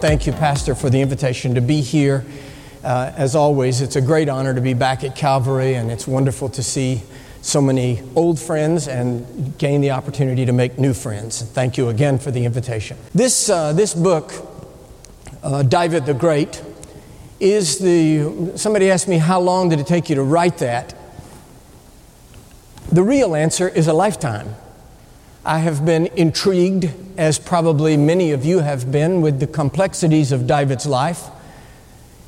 Thank you, Pastor, for the invitation to be here. Uh, as always, it's a great honor to be back at Calvary, and it's wonderful to see so many old friends and gain the opportunity to make new friends. Thank you again for the invitation. This, uh, this book, uh, David the Great, is the. Somebody asked me, How long did it take you to write that? The real answer is a lifetime. I have been intrigued, as probably many of you have been, with the complexities of David's life.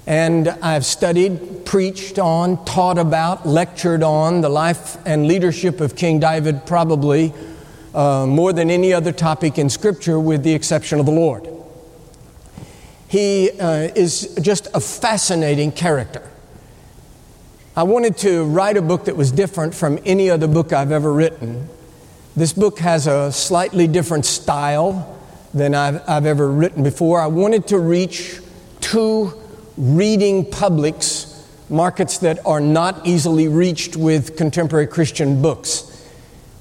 And I've studied, preached on, taught about, lectured on the life and leadership of King David, probably uh, more than any other topic in Scripture, with the exception of the Lord. He uh, is just a fascinating character. I wanted to write a book that was different from any other book I've ever written this book has a slightly different style than I've, I've ever written before. I wanted to reach two reading publics, markets that are not easily reached with contemporary Christian books.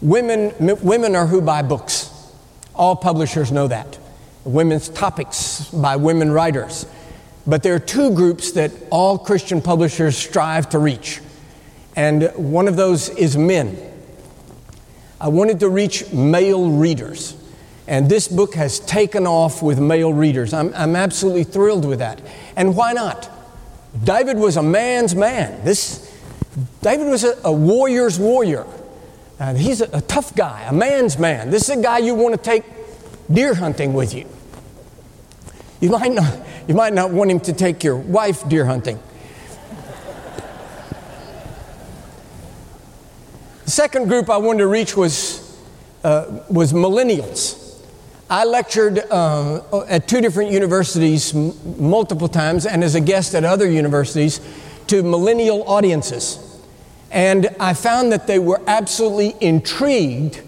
Women, m- women are who buy books. All publishers know that. Women's topics by women writers. But there are two groups that all Christian publishers strive to reach. And one of those is men. I wanted to reach male readers. And this book has taken off with male readers. I'm, I'm absolutely thrilled with that. And why not? David was a man's man. This, David was a, a warrior's warrior. And he's a, a tough guy, a man's man. This is a guy you want to take deer hunting with you. You might not, you might not want him to take your wife deer hunting. The second group I wanted to reach was, uh, was millennials. I lectured uh, at two different universities m- multiple times and as a guest at other universities to millennial audiences. And I found that they were absolutely intrigued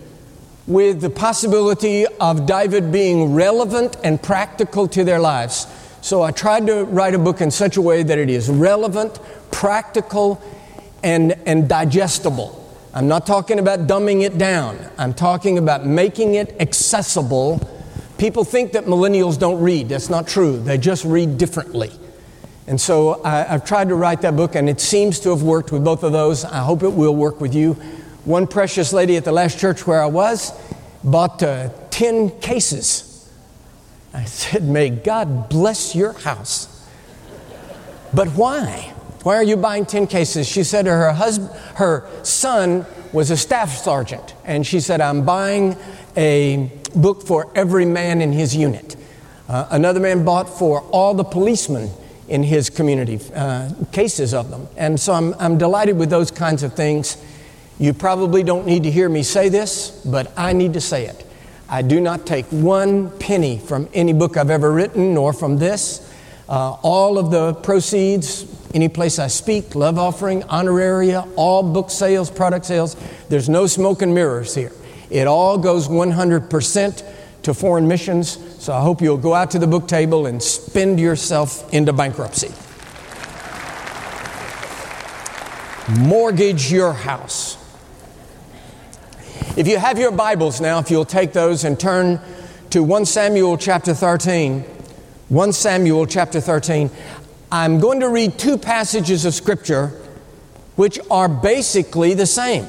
with the possibility of David being relevant and practical to their lives. So I tried to write a book in such a way that it is relevant, practical, and, and digestible. I'm not talking about dumbing it down. I'm talking about making it accessible. People think that millennials don't read. That's not true. They just read differently. And so I, have tried to write that book, and it seems to have worked with both of those. I hope it will work with you. One precious lady at the last church where I was bought uh, 10 cases. I said, May God bless your house. But why? Why are you buying 10 cases? She said to her husband, her son was a staff sergeant, and she said, I'm buying a book for every man in his unit. Uh, another man bought for all the policemen in his community, uh, cases of them. And so I'm, I'm delighted with those kinds of things. You probably don't need to hear me say this, but I need to say it. I do not take one penny from any book I've ever written, nor from this. Uh, all of the proceeds, any place I speak, love offering, honoraria, all book sales, product sales, there's no smoke and mirrors here. It all goes 100% to foreign missions. So I hope you'll go out to the book table and spend yourself into bankruptcy. Mortgage your house. If you have your Bibles now, if you'll take those and turn to 1 Samuel chapter 13. 1 Samuel chapter 13. I'm going to read two passages of Scripture which are basically the same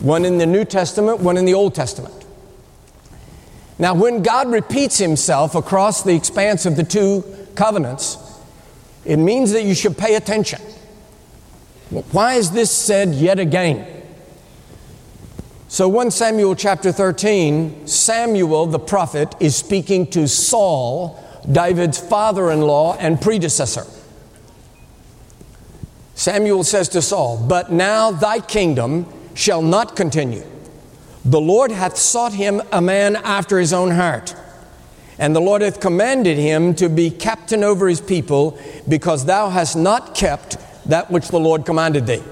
one in the New Testament, one in the Old Testament. Now, when God repeats Himself across the expanse of the two covenants, it means that you should pay attention. Why is this said yet again? So 1 Samuel chapter 13, Samuel the prophet is speaking to Saul David's father in law and predecessor. Samuel says to Saul, But now thy kingdom shall not continue. The Lord hath sought him a man after his own heart. And the Lord hath commanded him to be captain over his people, because thou hast not kept that which the Lord commanded thee.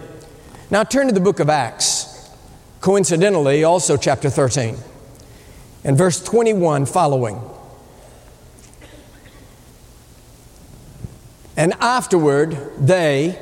Now turn to the book of Acts, coincidentally, also chapter 13, and verse 21 following. And afterward, they,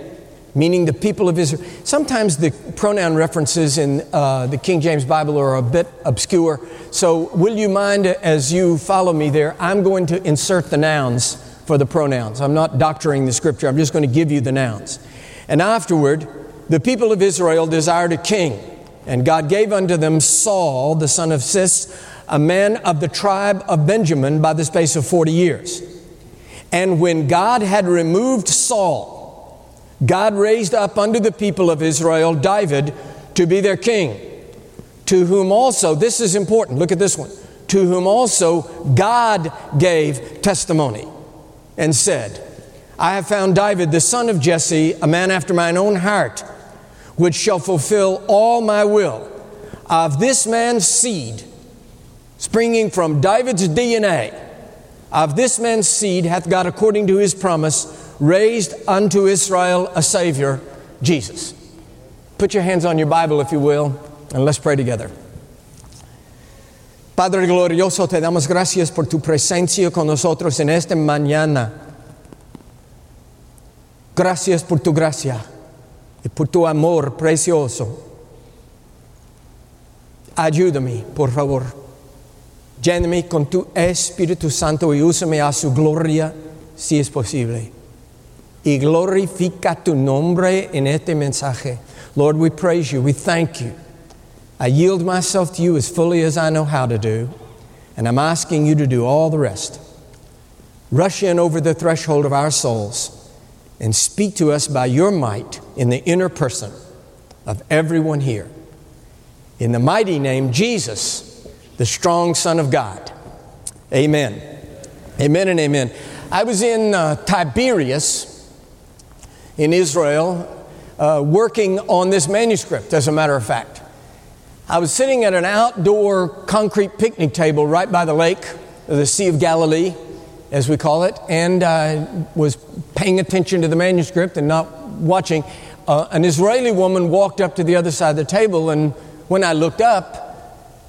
meaning the people of Israel. Sometimes the pronoun references in uh, the King James Bible are a bit obscure. So, will you mind as you follow me there? I'm going to insert the nouns for the pronouns. I'm not doctoring the scripture, I'm just going to give you the nouns. And afterward, the people of Israel desired a king, and God gave unto them Saul, the son of Cis, a man of the tribe of Benjamin, by the space of 40 years. And when God had removed Saul, God raised up unto the people of Israel David to be their king, to whom also, this is important, look at this one, to whom also God gave testimony and said, I have found David, the son of Jesse, a man after mine own heart, which shall fulfill all my will. Of this man's seed, springing from David's DNA, of this man's seed hath God, according to his promise, raised unto Israel a Savior, Jesus. Put your hands on your Bible, if you will, and let's pray together. Padre glorioso, te damos gracias por tu presencia con nosotros en esta mañana. Gracias por tu gracia y por tu amor precioso. Ayúdame, por favor. Lléname con tu Espíritu Santo y úsame a su gloria si es posible y glorifica tu nombre en este mensaje. Lord, we praise you. We thank you. I yield myself to you as fully as I know how to do, and I'm asking you to do all the rest. Rush in over the threshold of our souls and speak to us by your might in the inner person of everyone here. In the mighty name, Jesus, the strong Son of God. Amen. Amen and amen. I was in uh, Tiberias in Israel uh, working on this manuscript, as a matter of fact. I was sitting at an outdoor concrete picnic table right by the lake, the Sea of Galilee, as we call it, and I was paying attention to the manuscript and not watching. Uh, an Israeli woman walked up to the other side of the table, and when I looked up,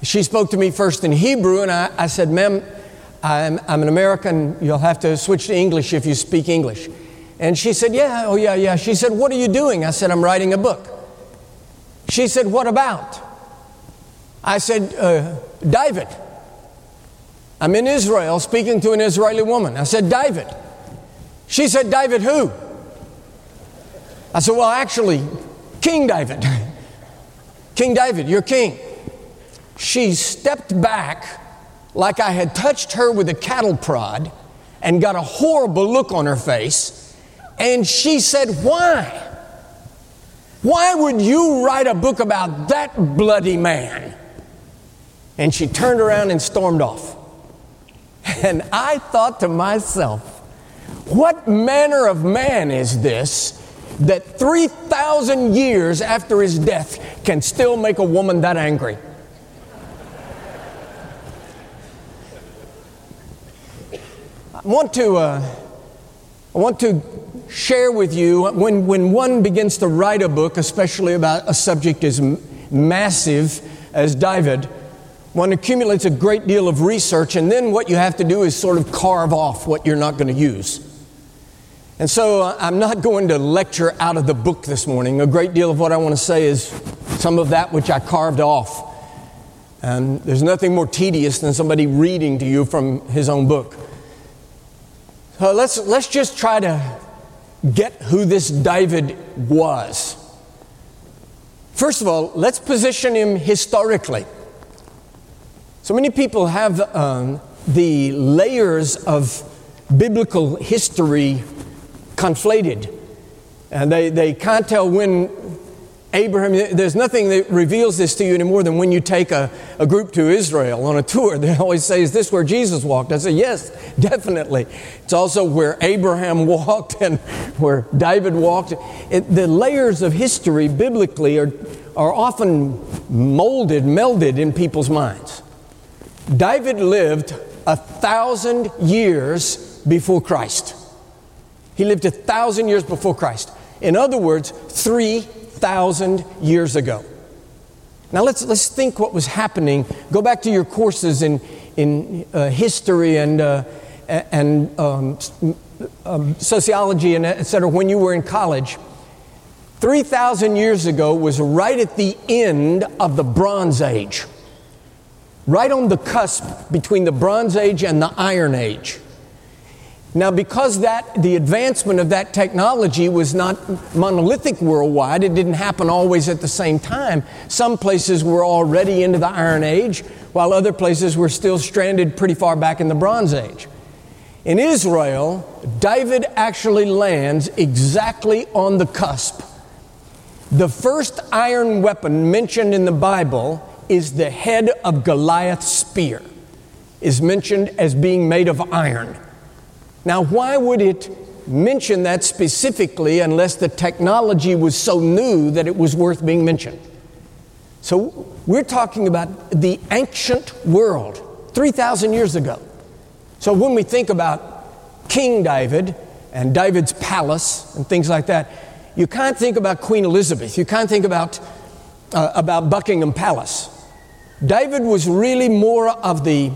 she spoke to me first in Hebrew, and I, I said, Ma'am, I'm, I'm an American. You'll have to switch to English if you speak English. And she said, Yeah, oh, yeah, yeah. She said, What are you doing? I said, I'm writing a book. She said, What about? I said, uh, David. I'm in Israel speaking to an Israeli woman. I said, David. She said, David who? I said, Well, actually, King David. king David, you're king. She stepped back like I had touched her with a cattle prod and got a horrible look on her face and she said, Why? Why would you write a book about that bloody man? And she turned around and stormed off. And I thought to myself, what manner of man is this that 3,000 years after his death can still make a woman that angry? I want to, uh, I want to share with you when, when one begins to write a book, especially about a subject as massive as David, one accumulates a great deal of research, and then what you have to do is sort of carve off what you're not going to use. And so uh, I'm not going to lecture out of the book this morning. A great deal of what I want to say is some of that which I carved off. And there's nothing more tedious than somebody reading to you from his own book. So let's, let's just try to get who this David was. First of all, let's position him historically. So many people have um, the layers of biblical history conflated. And they, they can't tell when Abraham, there's nothing that reveals this to you anymore than when you take a, a group to Israel on a tour. They always say, Is this where Jesus walked? I say, Yes, definitely. It's also where Abraham walked and where David walked. It, the layers of history biblically are, are often molded, melded in people's minds. David lived a thousand years before Christ. He lived a thousand years before Christ. In other words, three thousand years ago. Now let's, let's think what was happening. Go back to your courses in, in uh, history and, uh, and um, um, sociology and et cetera when you were in college. 3,000 years ago was right at the end of the Bronze Age, right on the cusp between the Bronze Age and the Iron Age. Now, because that the advancement of that technology was not monolithic worldwide, it didn't happen always at the same time. Some places were already into the Iron Age, while other places were still stranded pretty far back in the Bronze Age. In Israel, David actually lands exactly on the cusp. The first iron weapon mentioned in the Bible is the head of Goliath's spear, is mentioned as being made of iron. Now, why would it mention that specifically unless the technology was so new that it was worth being mentioned? So, we're talking about the ancient world, 3,000 years ago. So, when we think about King David and David's palace and things like that, you can't think about Queen Elizabeth. You can't think about, uh, about Buckingham Palace. David was really more of, the,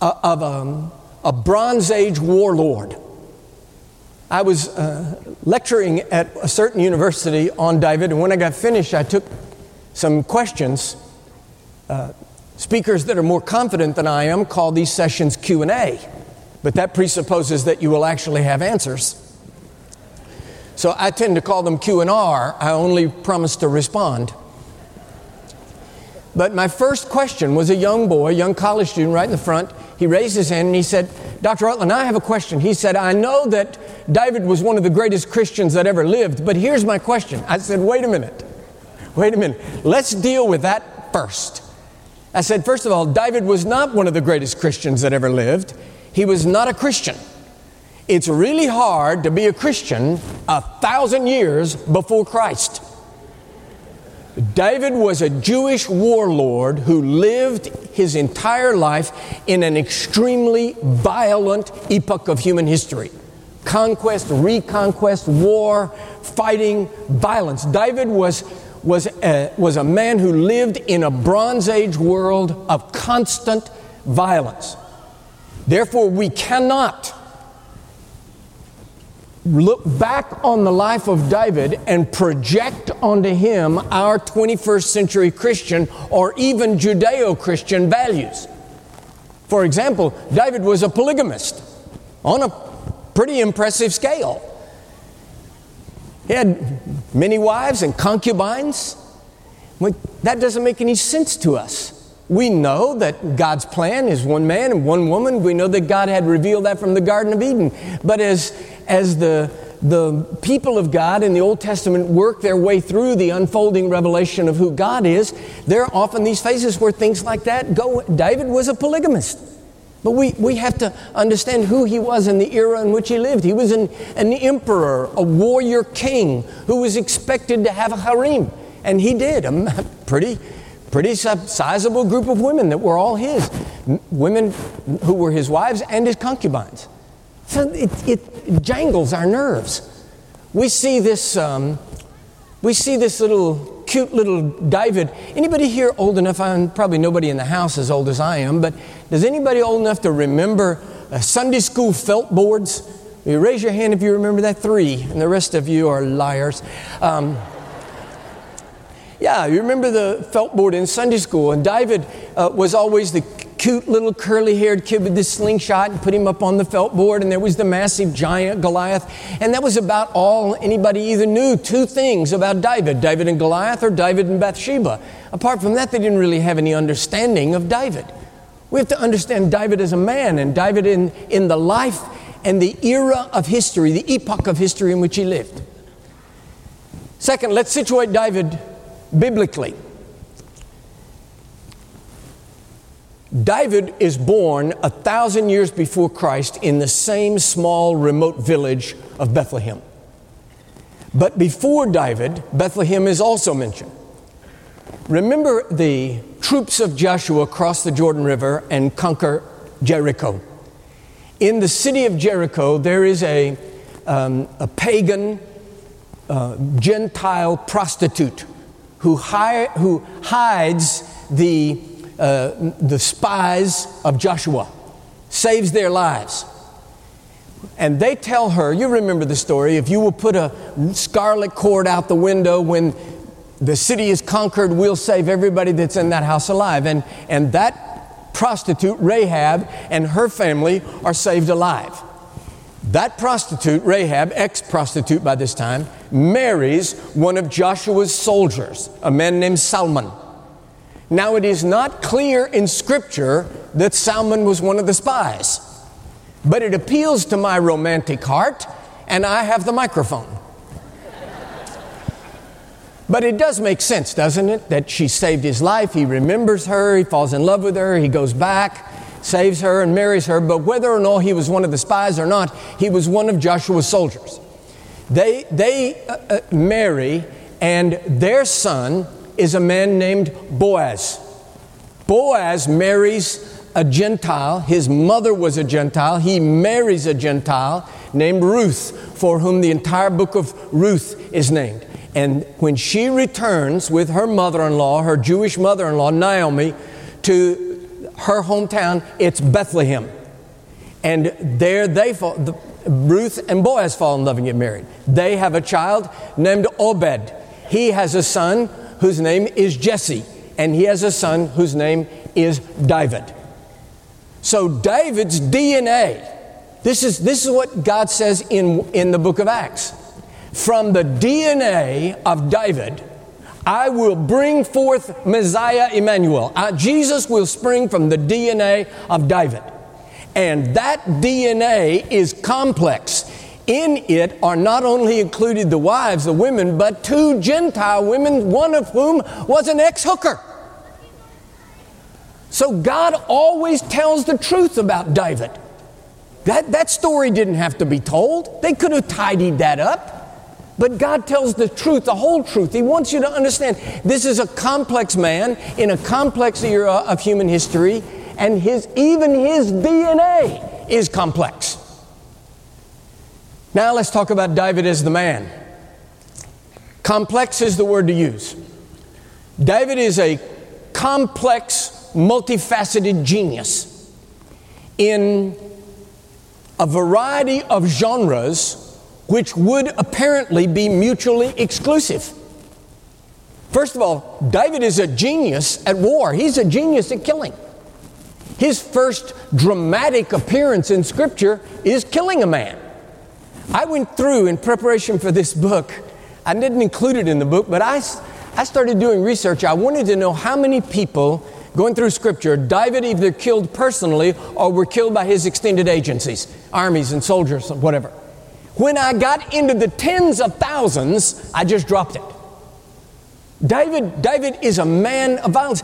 uh, of um, a Bronze Age warlord. I was uh, lecturing at a certain university on David, and when I got finished, I took some questions. Uh, speakers that are more confident than I am call these sessions Q&A, but that presupposes that you will actually have answers. So I tend to call them Q and R. I only promise to respond. But my first question was a young boy, young college student right in the front. He raised his hand and he said, Dr. Rutland, I have a question. He said, I know that David was one of the greatest Christians that ever lived, but here's my question. I said, wait a minute. Wait a minute. Let's deal with that first. I said, first of all, David was not one of the greatest Christians that ever lived. He was not a Christian. It's really hard to be a Christian a thousand years before Christ. David was a Jewish warlord who lived his entire life in an extremely violent epoch of human history conquest, reconquest, war, fighting, violence. David was, was, a, was a man who lived in a Bronze Age world of constant violence. Therefore, we cannot look back on the life of David and project onto him our 21st century Christian or even Judeo Christian values. For example, David was a polygamist on a pretty impressive scale. He had many wives and concubines. That doesn't make any sense to us. We know that God's plan is one man and one woman. We know that God had revealed that from the Garden of Eden. But as as the, the people of God in the Old Testament work their way through the unfolding revelation of who God is, there are often these phases where things like that go. David was a polygamist. But we, we have to understand who he was in the era in which he lived. He was an, an emperor, a warrior king who was expected to have a harem. And he did, a pretty, pretty sizable group of women that were all his. Women who were his wives and his concubines. So it, it jangles our nerves. We see this, um, we see this little cute little David. Anybody here old enough? I'm probably nobody in the house as old as I am, but does anybody old enough to remember uh, Sunday school felt boards? You raise your hand if you remember that. Three, and the rest of you are liars. Um, yeah, you remember the felt board in Sunday school, and David uh, was always the cute little curly haired kid with the slingshot and put him up on the felt board, and there was the massive giant Goliath. And that was about all anybody either knew two things about David David and Goliath or David and Bathsheba. Apart from that, they didn't really have any understanding of David. We have to understand David as a man and David in, in the life and the era of history, the epoch of history in which he lived. Second, let's situate David biblically. David is born a thousand years before Christ in the same small, remote village of Bethlehem. But before David, Bethlehem is also mentioned. Remember the troops of Joshua cross the Jordan River and conquer Jericho. In the city of Jericho, there is a, um, a pagan uh, Gentile prostitute who, hi- who hides the uh, the spies of Joshua, saves their lives. And they tell her, you remember the story, if you will put a scarlet cord out the window when the city is conquered, we'll save everybody that's in that house alive. And, and that prostitute, Rahab, and her family are saved alive. That prostitute, Rahab, ex prostitute by this time, marries one of Joshua's soldiers, a man named Salmon. Now, it is not clear in Scripture that Salmon was one of the spies, but it appeals to my romantic heart, and I have the microphone. But it does make sense, doesn't it? That she saved his life. He remembers her. He falls in love with her. He goes back, saves her, and marries her. But whether or not he was one of the spies or not, he was one of Joshua's soldiers. They, they uh, uh, marry, and their son is a man named Boaz. Boaz marries a Gentile. His mother was a Gentile. He marries a Gentile named Ruth, for whom the entire book of Ruth is named. And when she returns with her mother in law, her Jewish mother in law, Naomi, to her hometown, it's Bethlehem. And there they fall, the, Ruth and Boaz fall in love and get married. They have a child named Obed. He has a son whose name is Jesse, and he has a son whose name is David. So David's DNA, this is, this is what God says in, in the book of Acts. From the DNA of David, I will bring forth Messiah Emmanuel. Uh, Jesus will spring from the DNA of David. And that DNA is complex. In it are not only included the wives, the women, but two Gentile women, one of whom was an ex hooker. So God always tells the truth about David. That, that story didn't have to be told, they could have tidied that up. But God tells the truth, the whole truth. He wants you to understand this is a complex man in a complex era of human history, and his, even his DNA is complex. Now let's talk about David as the man. Complex is the word to use. David is a complex, multifaceted genius in a variety of genres which would apparently be mutually exclusive. First of all, David is a genius at war, he's a genius at killing. His first dramatic appearance in Scripture is killing a man. I went through in preparation for this book, I didn't include it in the book, but I, I started doing research. I wanted to know how many people going through Scripture David either killed personally or were killed by his extended agencies, armies and soldiers, whatever. When I got into the tens of thousands, I just dropped it. David, David is a man of violence.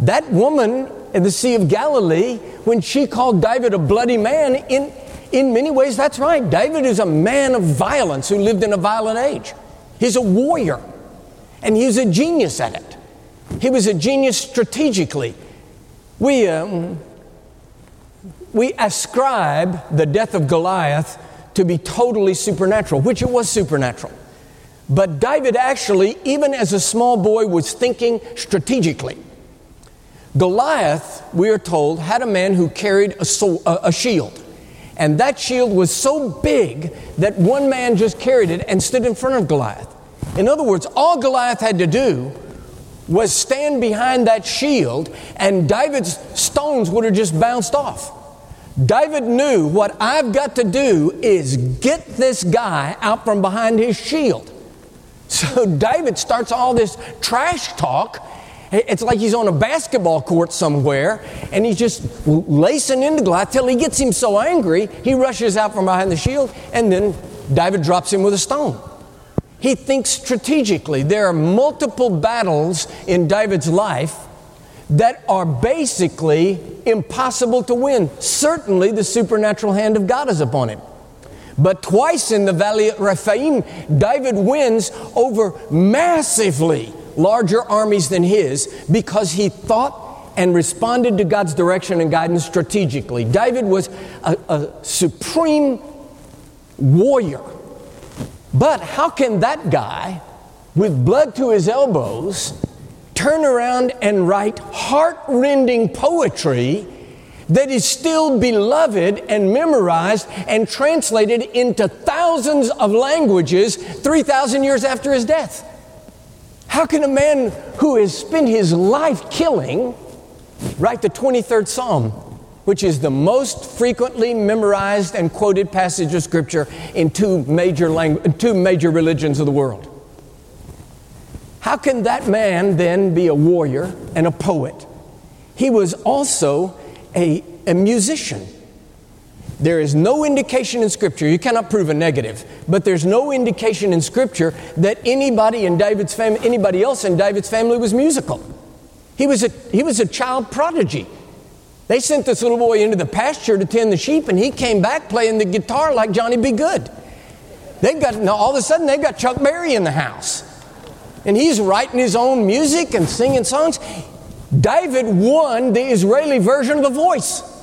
That woman in the Sea of Galilee, when she called David a bloody man, in, in many ways, that's right. David is a man of violence who lived in a violent age. He's a warrior, and he's a genius at it. He was a genius strategically. We, um, we ascribe the death of Goliath to be totally supernatural, which it was supernatural. But David actually, even as a small boy, was thinking strategically. Goliath, we are told, had a man who carried a, a, a shield. And that shield was so big that one man just carried it and stood in front of Goliath. In other words, all Goliath had to do was stand behind that shield, and David's stones would have just bounced off. David knew what I've got to do is get this guy out from behind his shield. So David starts all this trash talk. It's like he's on a basketball court somewhere and he's just lacing into Goliath till he gets him so angry, he rushes out from behind the shield and then David drops him with a stone. He thinks strategically. There are multiple battles in David's life that are basically impossible to win. Certainly, the supernatural hand of God is upon him. But twice in the valley of Rephaim, David wins over massively larger armies than his because he thought and responded to God's direction and guidance strategically. David was a, a supreme warrior. But how can that guy, with blood to his elbows, turn around and write heart-rending poetry that is still beloved and memorized and translated into thousands of languages 3,000 years after his death. How can a man who has spent his life killing write the 23rd Psalm, which is the most frequently memorized and quoted passage of Scripture in two major, langu- two major religions of the world? How can that man then be a warrior and a poet? He was also a, a musician. There is no indication in Scripture, you cannot prove a negative, but there's no indication in Scripture that anybody in David's family, anybody else in David's family was musical. He was a, he was a child prodigy. They sent this little boy into the pasture to tend the sheep, and he came back playing the guitar like Johnny B. Goode. They've got now all of a sudden they've got Chuck Berry in the house, and he's writing his own music and singing songs. David won the Israeli version of The Voice.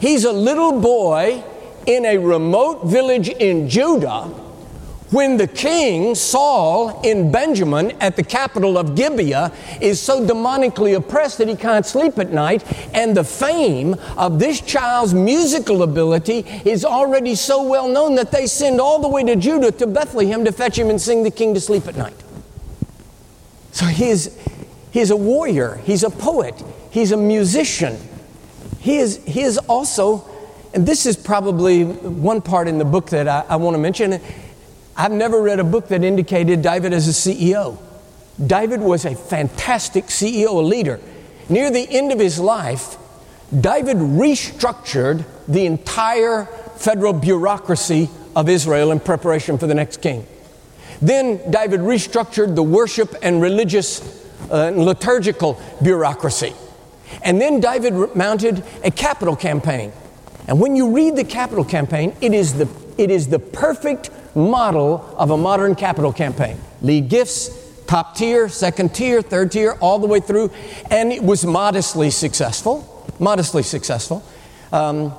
He's a little boy in a remote village in Judah when the king, Saul, in Benjamin at the capital of Gibeah, is so demonically oppressed that he can't sleep at night, and the fame of this child's musical ability is already so well known that they send all the way to Judah to Bethlehem to fetch him and sing the king to sleep at night. So he is, He's a warrior, he's a poet, he's a musician. He is, he is also, and this is probably one part in the book that I, I want to mention. I've never read a book that indicated David as a CEO. David was a fantastic CEO, a leader. Near the end of his life, David restructured the entire federal bureaucracy of Israel in preparation for the next king. Then David restructured the worship and religious uh, liturgical bureaucracy. And then David mounted a capital campaign. And when you read the capital campaign, it is the, it is the perfect model of a modern capital campaign. Lead gifts, top tier, second tier, third tier, all the way through. And it was modestly successful. Modestly successful. Um,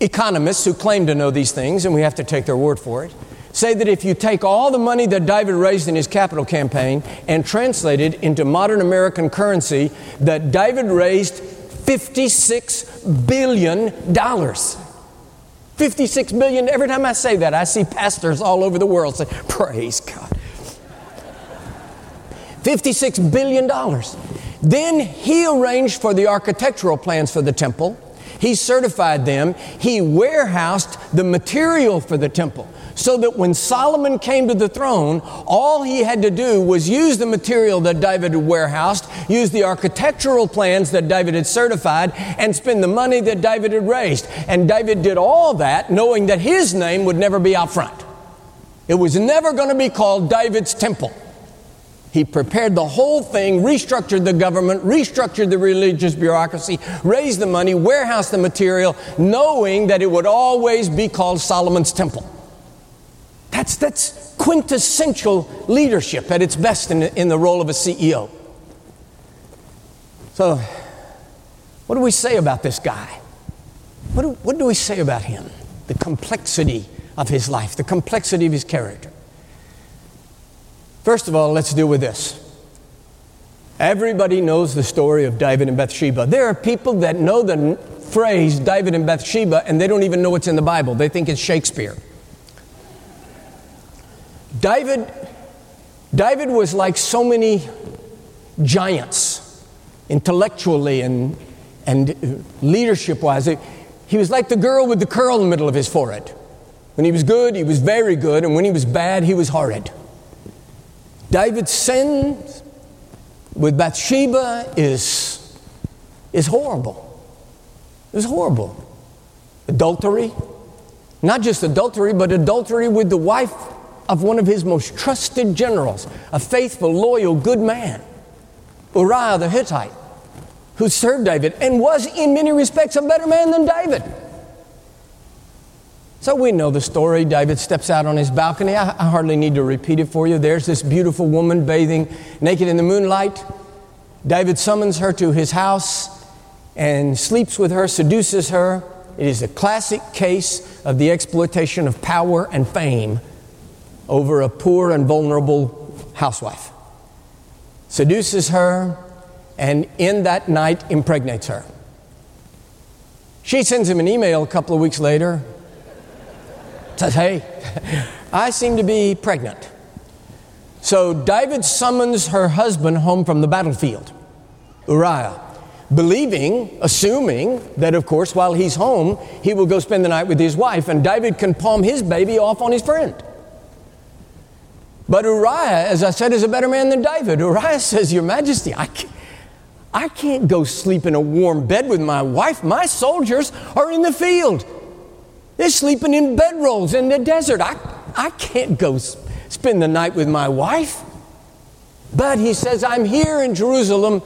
economists who claim to know these things, and we have to take their word for it, say that if you take all the money that David raised in his capital campaign and translate it into modern American currency, that David raised $56 billion. 56 billion. Every time I say that, I see pastors all over the world say, Praise God. $56 billion. Then he arranged for the architectural plans for the temple. He certified them. He warehoused the material for the temple so that when Solomon came to the throne, all he had to do was use the material that David had warehoused, use the architectural plans that David had certified, and spend the money that David had raised. And David did all that knowing that his name would never be out front. It was never going to be called David's temple. He prepared the whole thing, restructured the government, restructured the religious bureaucracy, raised the money, warehoused the material, knowing that it would always be called Solomon's temple. That's, that's quintessential leadership at its best in, in the role of a CEO. So, what do we say about this guy? What do, what do we say about him? The complexity of his life, the complexity of his character. First of all, let's deal with this. Everybody knows the story of David and Bathsheba. There are people that know the phrase David and Bathsheba and they don't even know what's in the Bible. They think it's Shakespeare. David, David was like so many giants, intellectually and, and leadership wise. He was like the girl with the curl in the middle of his forehead. When he was good, he was very good, and when he was bad, he was horrid. David's sin with Bathsheba is, is horrible. It was horrible. Adultery, not just adultery, but adultery with the wife of one of his most trusted generals, a faithful, loyal, good man, Uriah the Hittite, who served David and was in many respects a better man than David. So we know the story. David steps out on his balcony. I, I hardly need to repeat it for you. There's this beautiful woman bathing naked in the moonlight. David summons her to his house and sleeps with her, seduces her. It is a classic case of the exploitation of power and fame over a poor and vulnerable housewife, seduces her, and in that night impregnates her. She sends him an email a couple of weeks later. Says, Hey, I seem to be pregnant. So David summons her husband home from the battlefield, Uriah, believing, assuming that, of course, while he's home, he will go spend the night with his wife, and David can palm his baby off on his friend. But Uriah, as I said, is a better man than David. Uriah says, Your Majesty, I can't, I can't go sleep in a warm bed with my wife. My soldiers are in the field. They're sleeping in bedrolls in the desert. I, I can't go spend the night with my wife. But he says, I'm here in Jerusalem.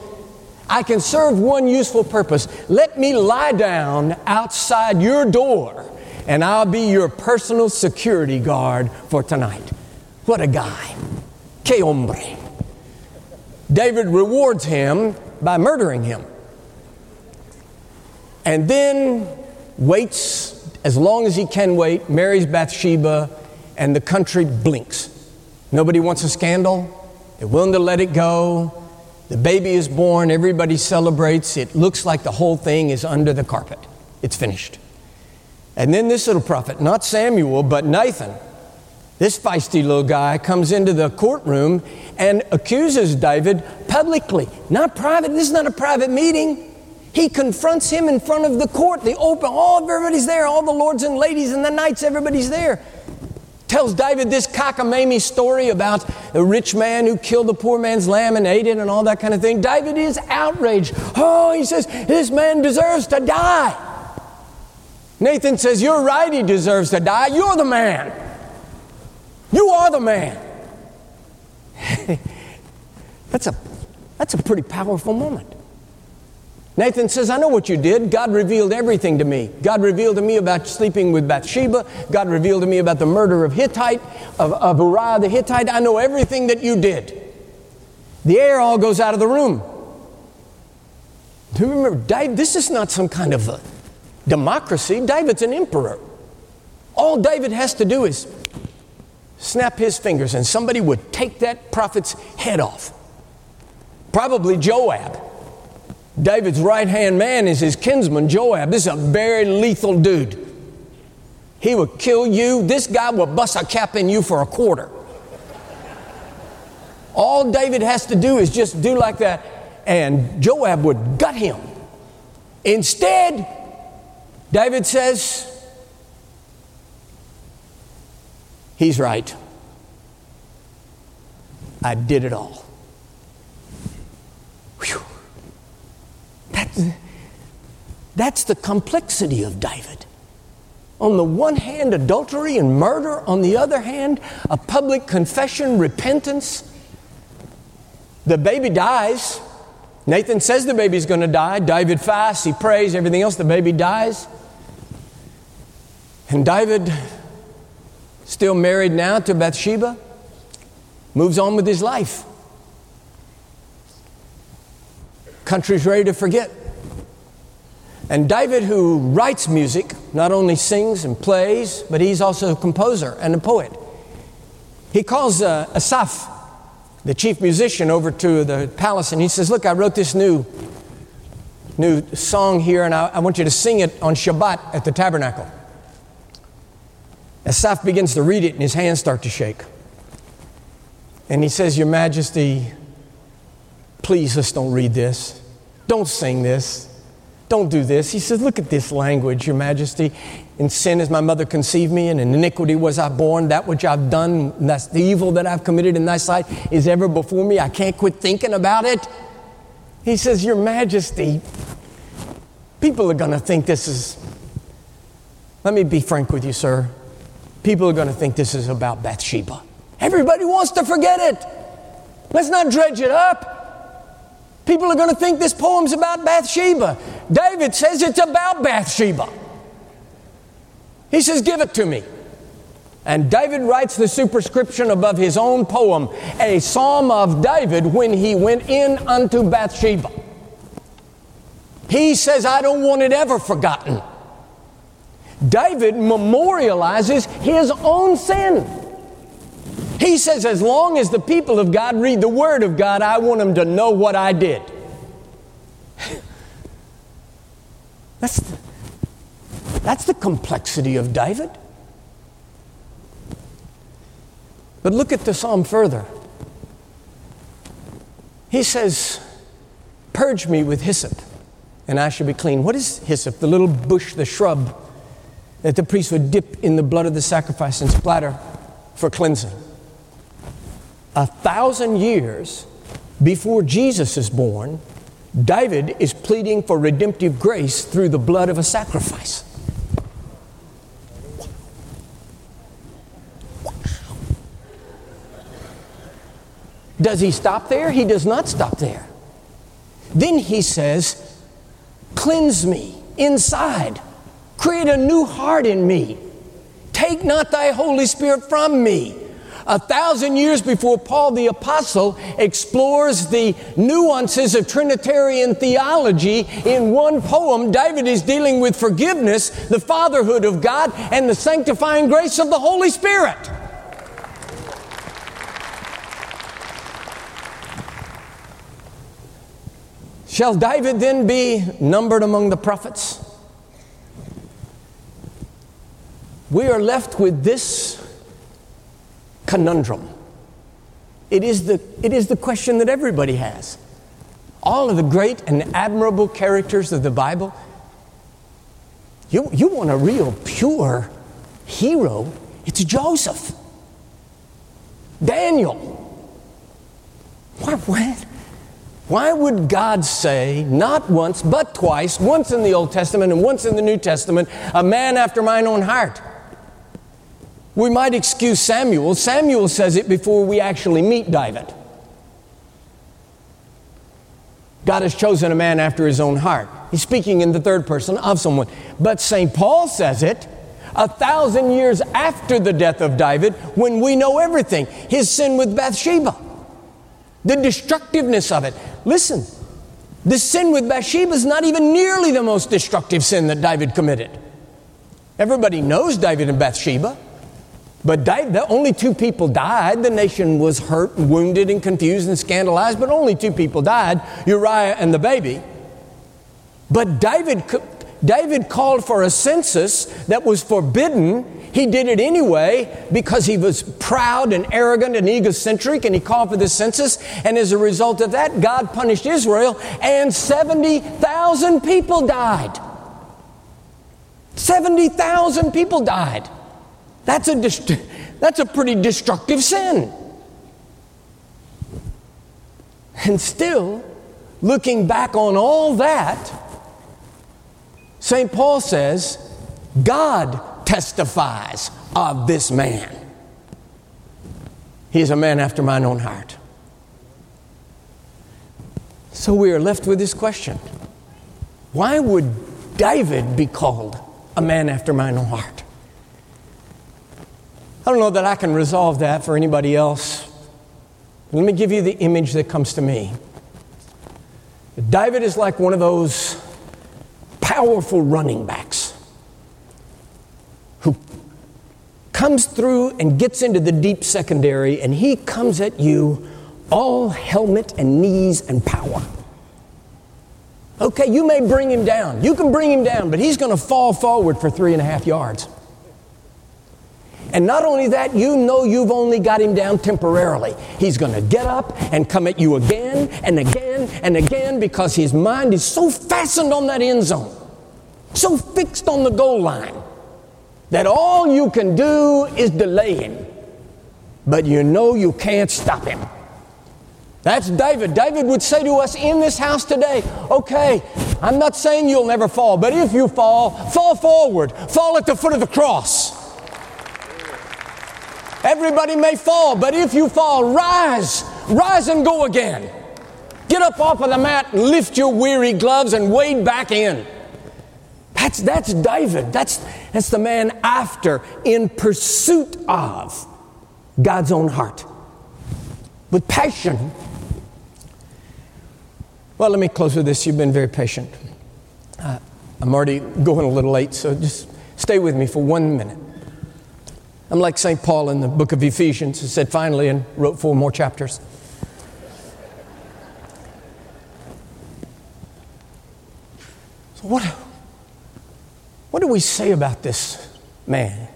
I can serve one useful purpose. Let me lie down outside your door, and I'll be your personal security guard for tonight. What a guy. Que hombre. David rewards him by murdering him. And then waits as long as he can wait, marries Bathsheba, and the country blinks. Nobody wants a scandal. They're willing to let it go. The baby is born. Everybody celebrates. It looks like the whole thing is under the carpet. It's finished. And then this little prophet, not Samuel, but Nathan, this feisty little guy comes into the courtroom and accuses David publicly, not private. This is not a private meeting. He confronts him in front of the court, the open, all everybody's there, all the lords and ladies and the knights, everybody's there. Tells David this cockamamie story about the rich man who killed the poor man's lamb and ate it and all that kind of thing. David is outraged. Oh, he says, this man deserves to die. Nathan says, You're right, he deserves to die. You're the man. You are the man. that's, a, that's a pretty powerful moment. Nathan says, I know what you did. God revealed everything to me. God revealed to me about sleeping with Bathsheba. God revealed to me about the murder of Hittite, of, of Uriah the Hittite. I know everything that you did. The air all goes out of the room. Do you remember, David, this is not some kind of a democracy. David's an emperor. All David has to do is snap his fingers and somebody would take that prophet's head off. Probably Joab. David's right hand man is his kinsman, Joab. This is a very lethal dude. He would kill you. This guy will bust a cap in you for a quarter. All David has to do is just do like that, and Joab would gut him. Instead, David says, He's right. I did it all. Whew. That's, that's the complexity of David. On the one hand, adultery and murder. On the other hand, a public confession, repentance. The baby dies. Nathan says the baby's going to die. David fasts, he prays, everything else. The baby dies. And David still married now to Bathsheba, moves on with his life. Country's ready to forget. And David, who writes music, not only sings and plays, but he's also a composer and a poet. He calls uh, Asaph, the chief musician, over to the palace and he says, Look, I wrote this new, new song here and I, I want you to sing it on Shabbat at the tabernacle. Asaph begins to read it and his hands start to shake. And he says, Your Majesty, please let's don't read this. Don't sing this. Don't do this. He says, Look at this language, Your Majesty. In sin as my mother conceived me, and in iniquity was I born. That which I've done, that's the evil that I've committed in thy sight, is ever before me. I can't quit thinking about it. He says, Your Majesty, people are going to think this is. Let me be frank with you, sir people are going to think this is about Bathsheba. Everybody wants to forget it. Let's not dredge it up. People are going to think this poem's about Bathsheba. David says it's about Bathsheba. He says, Give it to me. And David writes the superscription above his own poem, a psalm of David when he went in unto Bathsheba. He says, I don't want it ever forgotten. David memorializes his own sin. He says, as long as the people of God read the Word of God, I want them to know what I did. That's, That's the complexity of David. But look at the psalm further. He says, Purge me with hyssop, and I shall be clean. What is hyssop? The little bush, the shrub that the priest would dip in the blood of the sacrifice and splatter for cleansing. A thousand years before Jesus is born, David is pleading for redemptive grace through the blood of a sacrifice. Does he stop there? He does not stop there. Then he says, Cleanse me inside, create a new heart in me. Take not thy Holy Spirit from me. A thousand years before Paul the Apostle explores the nuances of Trinitarian theology in one poem, David is dealing with forgiveness, the fatherhood of God, and the sanctifying grace of the Holy Spirit. Shall David then be numbered among the prophets? We are left with this conundrum. It is the, it is the question that everybody has. All of the great and admirable characters of the Bible, you, you want a real pure hero, it's Joseph, Daniel. Why, what? Why would God say, not once, but twice, once in the Old Testament and once in the New Testament, a man after mine own heart? We might excuse Samuel. Samuel says it before we actually meet David. God has chosen a man after his own heart. He's speaking in the third person of someone. But St. Paul says it a thousand years after the death of David when we know everything his sin with Bathsheba the destructiveness of it. Listen, the sin with Bathsheba is not even nearly the most destructive sin that David committed. Everybody knows David and Bathsheba, but David, only two people died. The nation was hurt and wounded and confused and scandalized, but only two people died Uriah and the baby. But David, David called for a census that was forbidden he did it anyway because he was proud and arrogant and egocentric and he called for the census. And as a result of that, God punished Israel and 70,000 people died. 70,000 people died. That's a, dist- that's a pretty destructive sin. And still, looking back on all that, St. Paul says, God testifies of this man. He is a man after mine own heart. So we are left with this question Why would David be called a man after mine own heart? I don't know that I can resolve that for anybody else. Let me give you the image that comes to me. David is like one of those powerful running backs who comes through and gets into the deep secondary, and he comes at you all helmet and knees and power. Okay, you may bring him down. You can bring him down, but he's going to fall forward for three and a half yards. And not only that, you know you've only got him down temporarily. He's going to get up and come at you again and again and again because his mind is so fastened on that end zone, so fixed on the goal line that all you can do is delay him, but you know you can't stop him. That's David. David would say to us in this house today, okay, I'm not saying you'll never fall, but if you fall, fall forward, fall at the foot of the cross. Everybody may fall, but if you fall, rise, rise and go again. Get up off of the mat lift your weary gloves and wade back in. That's, that's David. That's, that's the man after, in pursuit of God's own heart. With passion. Well, let me close with this. You've been very patient. Uh, I'm already going a little late, so just stay with me for one minute. I'm like St. Paul in the book of Ephesians, who said finally and wrote four more chapters. So, what, What do we say about this man?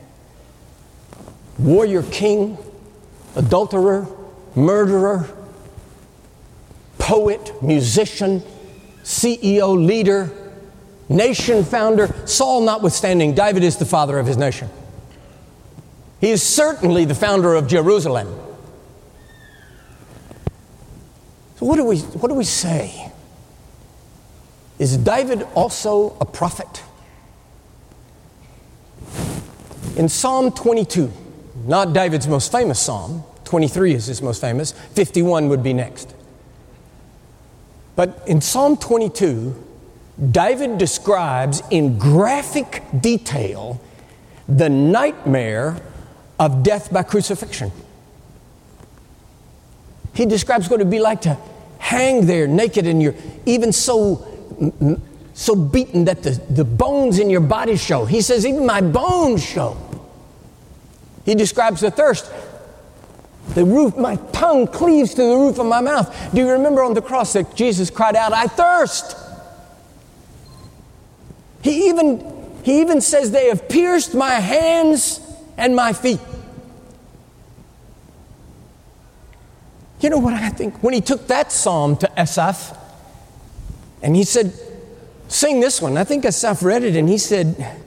Warrior king, adulterer, murderer, poet, musician, CEO, leader, nation founder, Saul notwithstanding, David is the father of his nation. He is certainly the founder of Jerusalem. So, what do we, what do we say? Is David also a prophet? In Psalm 22, not David's most famous psalm, 23 is his most famous, 51 would be next. But in Psalm 22, David describes in graphic detail the nightmare of death by crucifixion. He describes what it would be like to hang there naked and you're even so so beaten that the, the bones in your body show. He says, even my bones show. He describes the thirst. The roof, my tongue cleaves to the roof of my mouth. Do you remember on the cross that Jesus cried out, I thirst? He even, he even says, They have pierced my hands and my feet. You know what I think? When he took that psalm to Asaph and he said, Sing this one. I think Asaph read it and he said,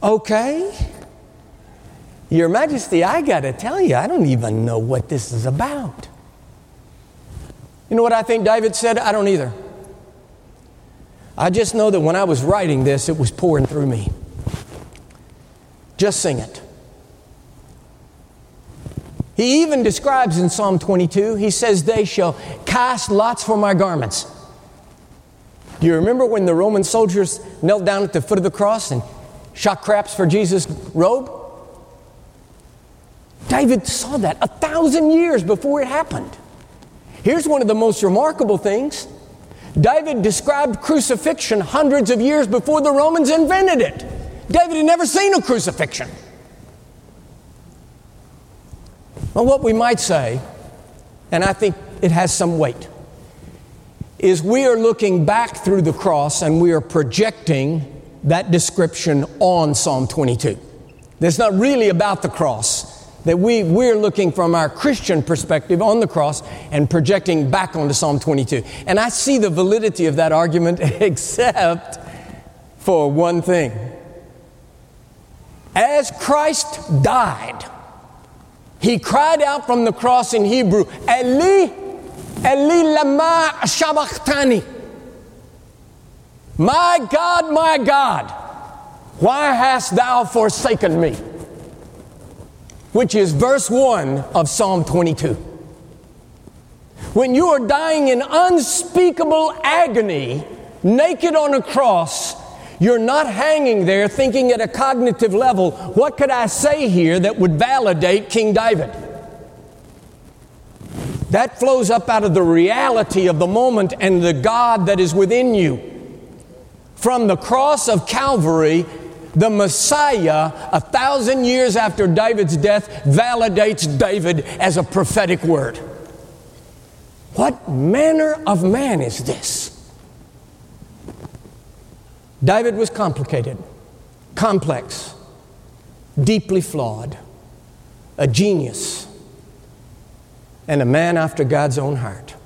Okay. Your Majesty, I got to tell you, I don't even know what this is about. You know what I think David said? I don't either. I just know that when I was writing this, it was pouring through me. Just sing it. He even describes in Psalm 22, he says, They shall cast lots for my garments. Do you remember when the Roman soldiers knelt down at the foot of the cross and shot craps for Jesus' robe? David saw that a thousand years before it happened. Here's one of the most remarkable things David described crucifixion hundreds of years before the Romans invented it. David had never seen a crucifixion. What we might say, and I think it has some weight, is we are looking back through the cross and we are projecting that description on Psalm 22. It's not really about the cross that we, we're looking from our Christian perspective on the cross and projecting back onto Psalm 22. And I see the validity of that argument, except for one thing. As Christ died, he cried out from the cross in Hebrew, Eli, Eli lama sabachthani. My God, my God, why hast thou forsaken me? which is verse 1 of Psalm 22. When you are dying in unspeakable agony, naked on a cross, you're not hanging there thinking at a cognitive level, what could I say here that would validate King David? That flows up out of the reality of the moment and the God that is within you. From the cross of Calvary, the Messiah, a thousand years after David's death, validates David as a prophetic word. What manner of man is this? David was complicated, complex, deeply flawed, a genius, and a man after God's own heart.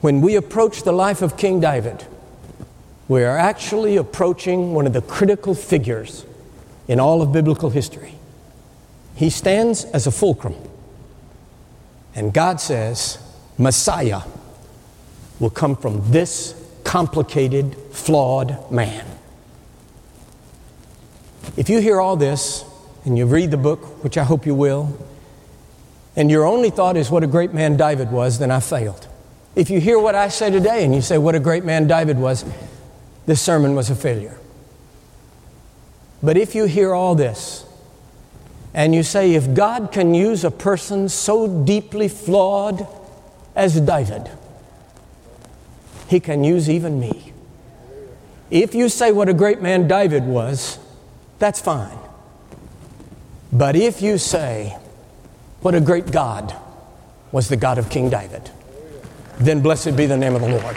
When we approach the life of King David, we are actually approaching one of the critical figures in all of biblical history. He stands as a fulcrum. And God says, Messiah will come from this complicated, flawed man. If you hear all this and you read the book, which I hope you will, and your only thought is what a great man David was, then I failed. If you hear what I say today and you say what a great man David was, this sermon was a failure. But if you hear all this and you say, if God can use a person so deeply flawed as David, he can use even me. If you say what a great man David was, that's fine. But if you say what a great God was the God of King David, then blessed be the name of the Lord.